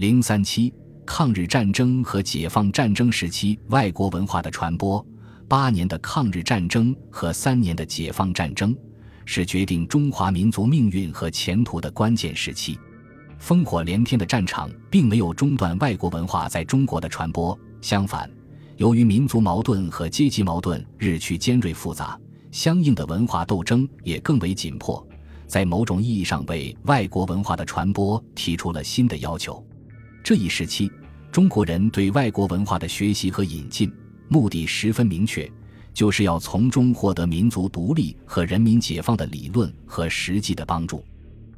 零三七抗日战争和解放战争时期外国文化的传播，八年的抗日战争和三年的解放战争，是决定中华民族命运和前途的关键时期。烽火连天的战场并没有中断外国文化在中国的传播，相反，由于民族矛盾和阶级矛盾日趋尖锐复杂，相应的文化斗争也更为紧迫，在某种意义上为外国文化的传播提出了新的要求。这一时期，中国人对外国文化的学习和引进目的十分明确，就是要从中获得民族独立和人民解放的理论和实际的帮助。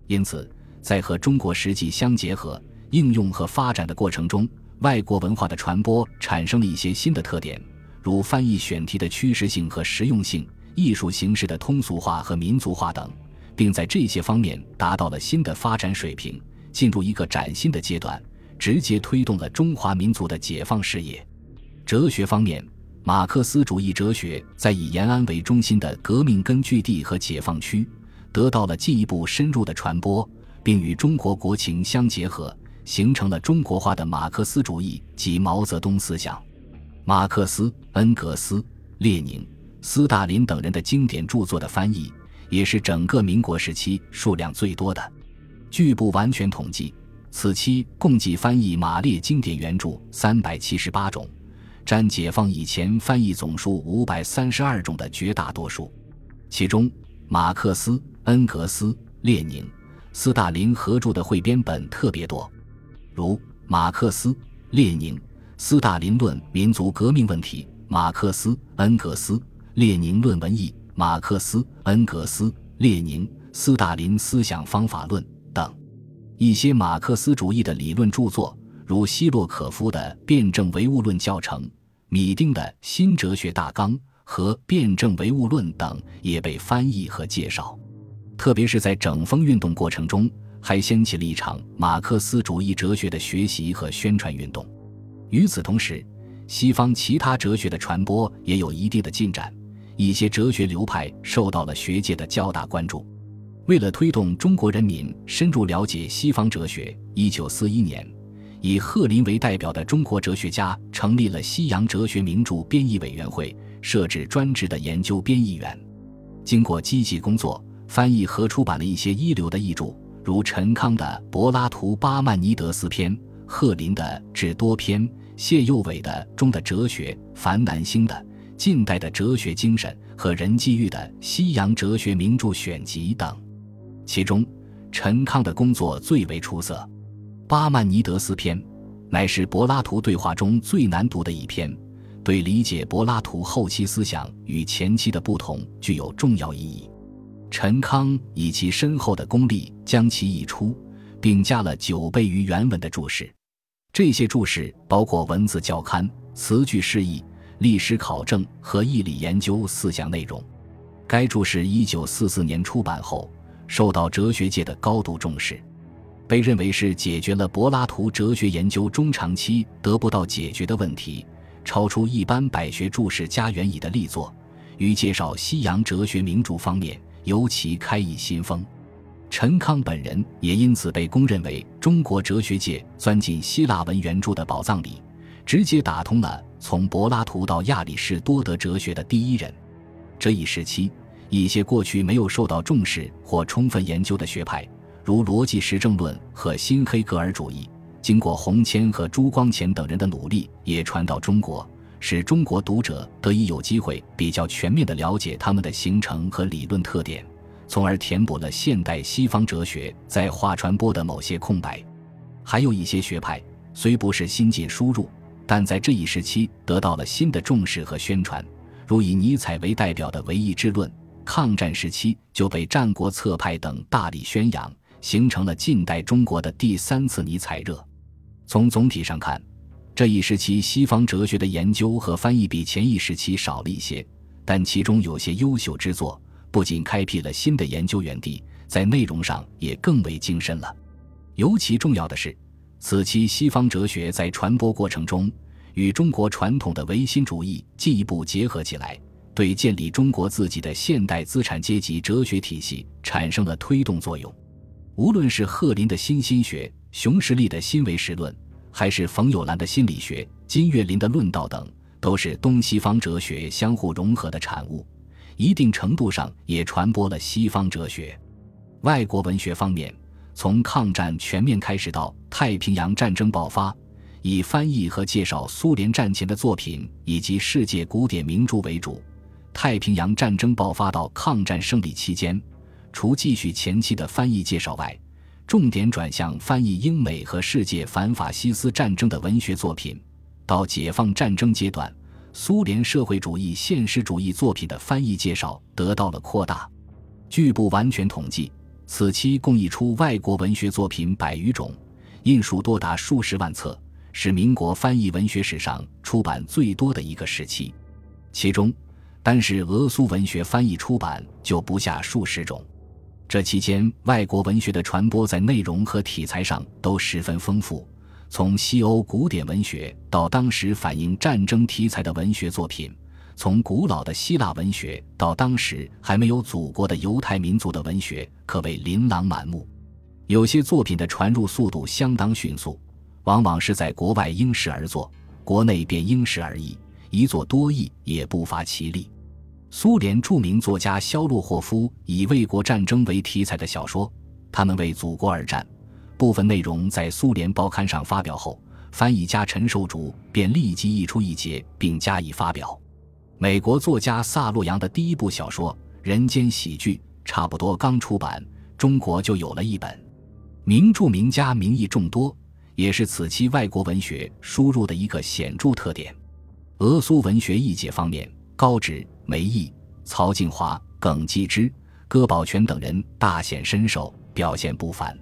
因此，在和中国实际相结合、应用和发展的过程中，外国文化的传播产生了一些新的特点，如翻译选题的趋势性和实用性、艺术形式的通俗化和民族化等，并在这些方面达到了新的发展水平，进入一个崭新的阶段。直接推动了中华民族的解放事业。哲学方面，马克思主义哲学在以延安为中心的革命根据地和解放区得到了进一步深入的传播，并与中国国情相结合，形成了中国化的马克思主义及毛泽东思想。马克思、恩格斯、列宁、斯大林等人的经典著作的翻译，也是整个民国时期数量最多的。据不完全统计。此期共计翻译马列经典原著三百七十八种，占解放以前翻译总数五百三十二种的绝大多数。其中，马克思、恩格斯、列宁、斯大林合著的汇编本特别多，如《马克思、列宁、斯大林论民族革命问题》《马克思、恩格斯、列宁论文艺》《马克思、恩格斯、列宁、斯大林思想方法论》。一些马克思主义的理论著作，如希洛可夫的《辩证唯物论教程》、米丁的《新哲学大纲》和《辩证唯物论》等，也被翻译和介绍。特别是在整风运动过程中，还掀起了一场马克思主义哲学的学习和宣传运动。与此同时，西方其他哲学的传播也有一定的进展，一些哲学流派受到了学界的较大关注。为了推动中国人民深入了解西方哲学，一九四一年，以贺林为代表的中国哲学家成立了西洋哲学名著编译委员会，设置专职的研究编译员。经过积极工作，翻译和出版了一些一流的译著，如陈康的《柏拉图巴曼尼德斯篇》，贺林的《智多篇》，谢佑伟的《中的哲学》，樊南星的《近代的哲学精神》和任继玉的《西洋哲学名著选集》等。其中，陈康的工作最为出色，《巴曼尼德斯篇》乃是柏拉图对话中最难读的一篇，对理解柏拉图后期思想与前期的不同具有重要意义。陈康以其深厚的功力将其译出，并加了九倍于原文的注释。这些注释包括文字校勘、词句释义、历史考证和义理研究四项内容。该注释一九四四年出版后。受到哲学界的高度重视，被认为是解决了柏拉图哲学研究中长期得不到解决的问题，超出一般百学注释家园矣的力作，于介绍西洋哲学名著方面尤其开一新风。陈康本人也因此被公认为中国哲学界钻进希腊文原著的宝藏里，直接打通了从柏拉图到亚里士多德哲学的第一人。这一时期。一些过去没有受到重视或充分研究的学派，如逻辑实证论和新黑格尔主义，经过洪谦和朱光潜等人的努力，也传到中国，使中国读者得以有机会比较全面地了解他们的形成和理论特点，从而填补了现代西方哲学在话传播的某些空白。还有一些学派虽不是新进输入，但在这一时期得到了新的重视和宣传，如以尼采为代表的唯意志论。抗战时期就被《战国策派》等大力宣扬，形成了近代中国的第三次尼采热。从总体上看，这一时期西方哲学的研究和翻译比前一时期少了一些，但其中有些优秀之作，不仅开辟了新的研究园地，在内容上也更为精深了。尤其重要的是，此期西方哲学在传播过程中，与中国传统的唯心主义进一步结合起来。对建立中国自己的现代资产阶级哲学体系产生了推动作用。无论是贺林的新心学熊十力的新唯识论，还是冯友兰的心理学、金岳霖的论道等，都是东西方哲学相互融合的产物，一定程度上也传播了西方哲学。外国文学方面，从抗战全面开始到太平洋战争爆发，以翻译和介绍苏联战前的作品以及世界古典名著为主。太平洋战争爆发到抗战胜利期间，除继续前期的翻译介绍外，重点转向翻译英美和世界反法西斯战争的文学作品。到解放战争阶段，苏联社会主义现实主义作品的翻译介绍得到了扩大。据不完全统计，此期共译出外国文学作品百余种，印数多达数十万册，是民国翻译文学史上出版最多的一个时期。其中，单是俄苏文学翻译出版就不下数十种，这期间外国文学的传播在内容和题材上都十分丰富，从西欧古典文学到当时反映战争题材的文学作品，从古老的希腊文学到当时还没有祖国的犹太民族的文学，可谓琳琅满目。有些作品的传入速度相当迅速，往往是在国外应时而作，国内便应时而译。一作多译也不乏其例。苏联著名作家肖洛霍夫以卫国战争为题材的小说《他们为祖国而战》，部分内容在苏联报刊上发表后，翻译家陈寿竹便立即译出一节并加以发表。美国作家萨洛扬的第一部小说《人间喜剧》差不多刚出版，中国就有了一本。名著名家名义众多，也是此期外国文学输入的一个显著特点。俄苏文学译解方面，高直、梅毅、曹静华、耿继之、戈宝全等人大显身手，表现不凡。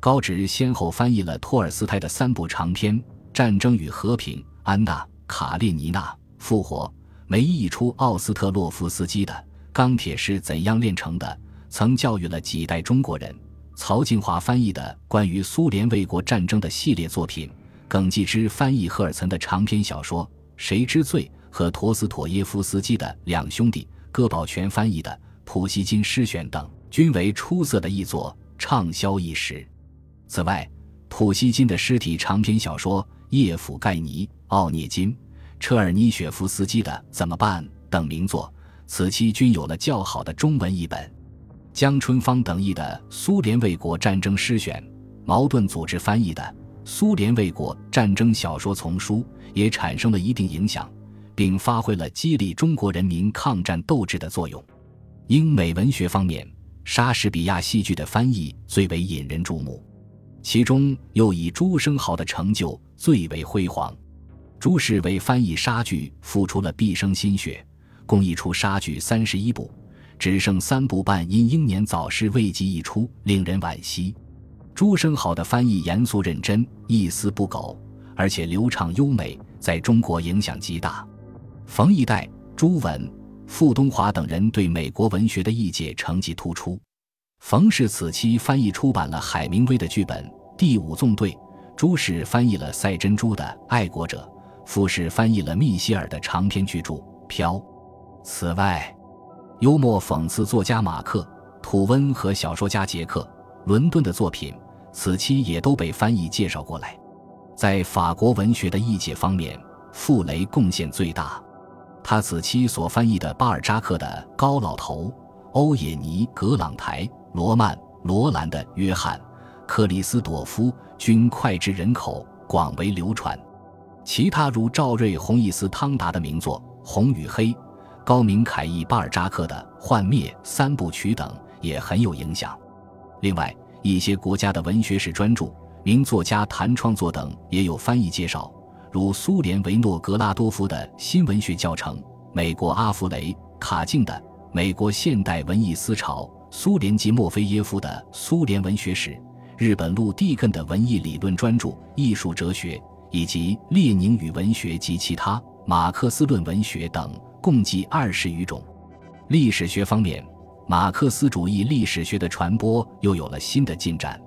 高直先后翻译了托尔斯泰的三部长篇《战争与和平》《安娜·卡列尼娜》《复活》，梅毅出奥斯特洛夫斯基的《钢铁是怎样炼成的》，曾教育了几代中国人。曹静华翻译的关于苏联卫国战争的系列作品，耿继之翻译赫尔岑的长篇小说。谁知罪和陀思妥耶夫斯基的两兄弟，戈宝全翻译的《普希金诗选》等，均为出色的译作，畅销一时。此外，普希金的尸体长篇小说《叶甫盖尼·奥涅金》，车尔尼雪夫斯基的《怎么办》等名作，此期均有了较好的中文译本。江春芳等译的《苏联卫国战争诗选》，茅盾组织翻译的。苏联卫国战争小说丛书也产生了一定影响，并发挥了激励中国人民抗战斗志的作用。英美文学方面，莎士比亚戏剧的翻译最为引人注目，其中又以朱生豪的成就最为辉煌。朱氏为翻译莎剧付出了毕生心血，共译出莎剧三十一部，只剩三部半因英年早逝未及译出，令人惋惜。朱生豪的翻译严肃认真，一丝不苟，而且流畅优美，在中国影响极大。冯一代、朱文、傅东华等人对美国文学的译解成绩突出。冯氏此期翻译出版了海明威的剧本《第五纵队》，朱氏翻译了赛珍珠的《爱国者》，傅氏翻译了密歇尔的长篇巨著《飘》。此外，幽默讽刺作家马克·吐温和小说家杰克·伦敦的作品。此期也都被翻译介绍过来，在法国文学的译解方面，傅雷贡献最大。他此期所翻译的巴尔扎克的《高老头》，欧也尼·格朗台、罗曼·罗兰的《约翰·克里斯朵夫》均脍炙人口，广为流传。其他如赵瑞弘译斯汤达的名作《红与黑》，高明凯译巴尔扎克的《幻灭》三部曲等，也很有影响。另外。一些国家的文学史专著、名作家谈创作等也有翻译介绍，如苏联维诺格拉多夫的新文学教程、美国阿弗雷卡敬的《美国现代文艺思潮》、苏联及莫菲耶夫的《苏联文学史》、日本陆地根的文艺理论专著《艺术哲学》，以及《列宁与文学及其他》、马克思论文学等，共计二十余种。历史学方面。马克思主义历史学的传播又有了新的进展，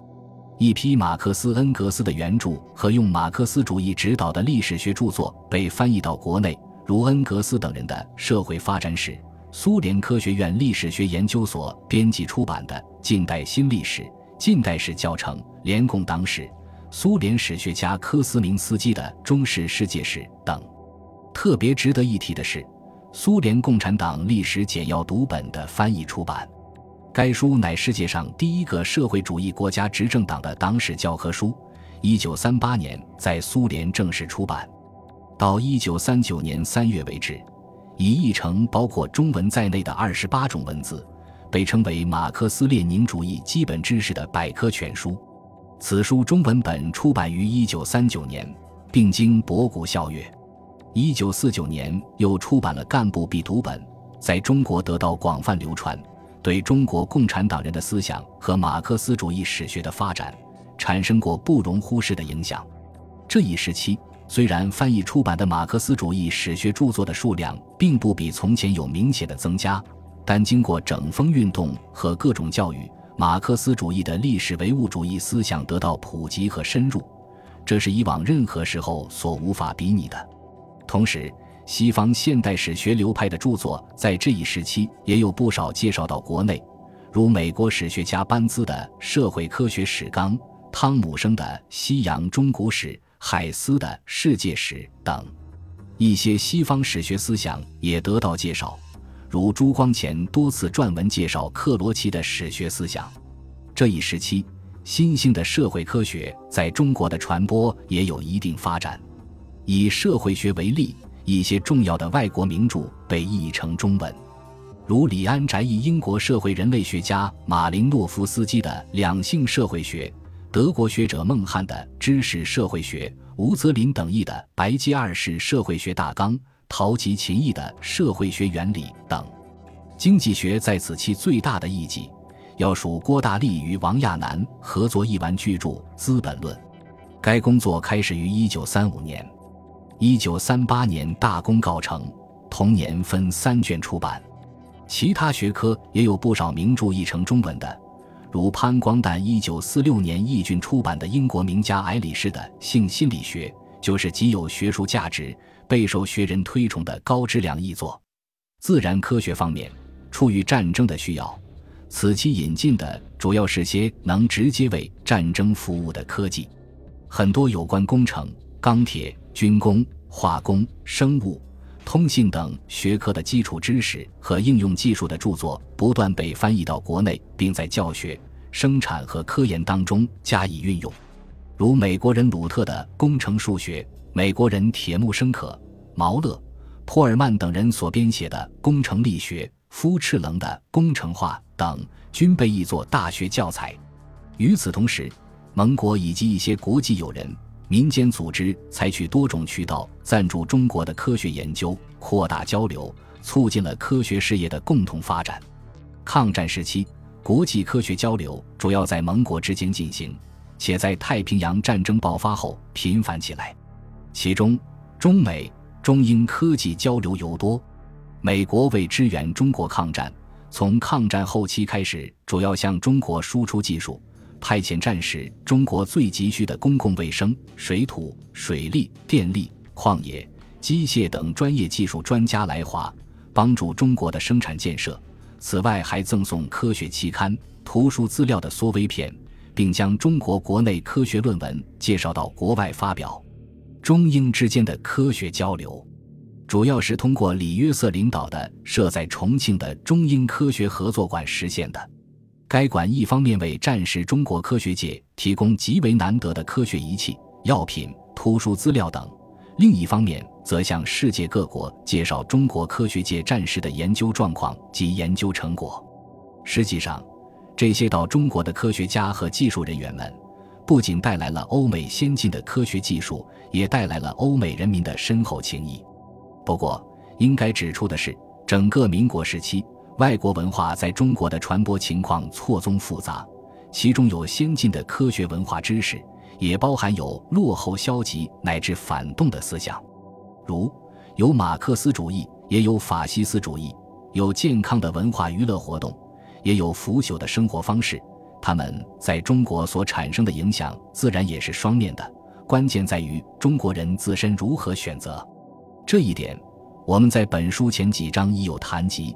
一批马克思恩格斯的原著和用马克思主义指导的历史学著作被翻译到国内，如恩格斯等人的《社会发展史》，苏联科学院历史学研究所编辑出版的《近代新历史》《近代史教程》《联共党史》，苏联史学家科斯明斯基的《中世世界史》等。特别值得一提的是，苏联共产党历史简要读本的翻译出版。该书乃世界上第一个社会主义国家执政党的党史教科书。一九三八年在苏联正式出版，到一九三九年三月为止，已译成包括中文在内的二十八种文字，被称为马克思列宁主义基本知识的百科全书。此书中文本出版于一九三九年，并经博古校阅。一九四九年又出版了干部必读本，在中国得到广泛流传，对中国共产党人的思想和马克思主义史学的发展。产生过不容忽视的影响。这一时期，虽然翻译出版的马克思主义史学著作的数量并不比从前有明显的增加，但经过整风运动和各种教育，马克思主义的历史唯物主义思想得到普及和深入，这是以往任何时候所无法比拟的。同时，西方现代史学流派的著作在这一时期也有不少介绍到国内，如美国史学家班兹的《社会科学史纲》。汤姆生的《西洋中古史》，海斯的《世界史》等，一些西方史学思想也得到介绍，如朱光潜多次撰文介绍克罗齐的史学思想。这一时期，新兴的社会科学在中国的传播也有一定发展。以社会学为例，一些重要的外国名著被译成中文，如李安宅译英国社会人类学家马林诺夫斯基的《两性社会学》。德国学者孟汉的《知识社会学》，吴泽林等译的《白基二世社会学大纲》，陶吉琴译的《社会学原理》等。经济学在此期最大的译记，要数郭大力与王亚南合作译完巨著《资本论》。该工作开始于1935年，1938年大功告成，同年分三卷出版。其他学科也有不少名著译成中文的。如潘光旦一九四六年译俊出版的英国名家埃里士的《性心理学》，就是极有学术价值、备受学人推崇的高质量译作。自然科学方面，出于战争的需要，此期引进的主要是些能直接为战争服务的科技，很多有关工程、钢铁、军工、化工、生物。通信等学科的基础知识和应用技术的著作不断被翻译到国内，并在教学、生产和科研当中加以运用。如美国人鲁特的《工程数学》，美国人铁木生可、毛勒、普尔曼等人所编写的《工程力学》，夫赤棱的《工程化》等，均被译作大学教材。与此同时，盟国以及一些国际友人。民间组织采取多种渠道赞助中国的科学研究，扩大交流，促进了科学事业的共同发展。抗战时期，国际科学交流主要在盟国之间进行，且在太平洋战争爆发后频繁起来。其中，中美、中英科技交流尤多。美国为支援中国抗战，从抗战后期开始，主要向中国输出技术。派遣战士，中国最急需的公共卫生、水土、水利、电力、矿业、机械等专业技术专家来华，帮助中国的生产建设。此外，还赠送科学期刊、图书资料的缩微片，并将中国国内科学论文介绍到国外发表。中英之间的科学交流，主要是通过李约瑟领导的设在重庆的中英科学合作馆实现的。该馆一方面为战时中国科学界提供极为难得的科学仪器、药品、图书资料等，另一方面则向世界各国介绍中国科学界战时的研究状况及研究成果。实际上，这些到中国的科学家和技术人员们，不仅带来了欧美先进的科学技术，也带来了欧美人民的深厚情谊。不过，应该指出的是，整个民国时期。外国文化在中国的传播情况错综复杂，其中有先进的科学文化知识，也包含有落后、消极乃至反动的思想。如有马克思主义，也有法西斯主义；有健康的文化娱乐活动，也有腐朽的生活方式。他们在中国所产生的影响，自然也是双面的。关键在于中国人自身如何选择。这一点，我们在本书前几章已有谈及。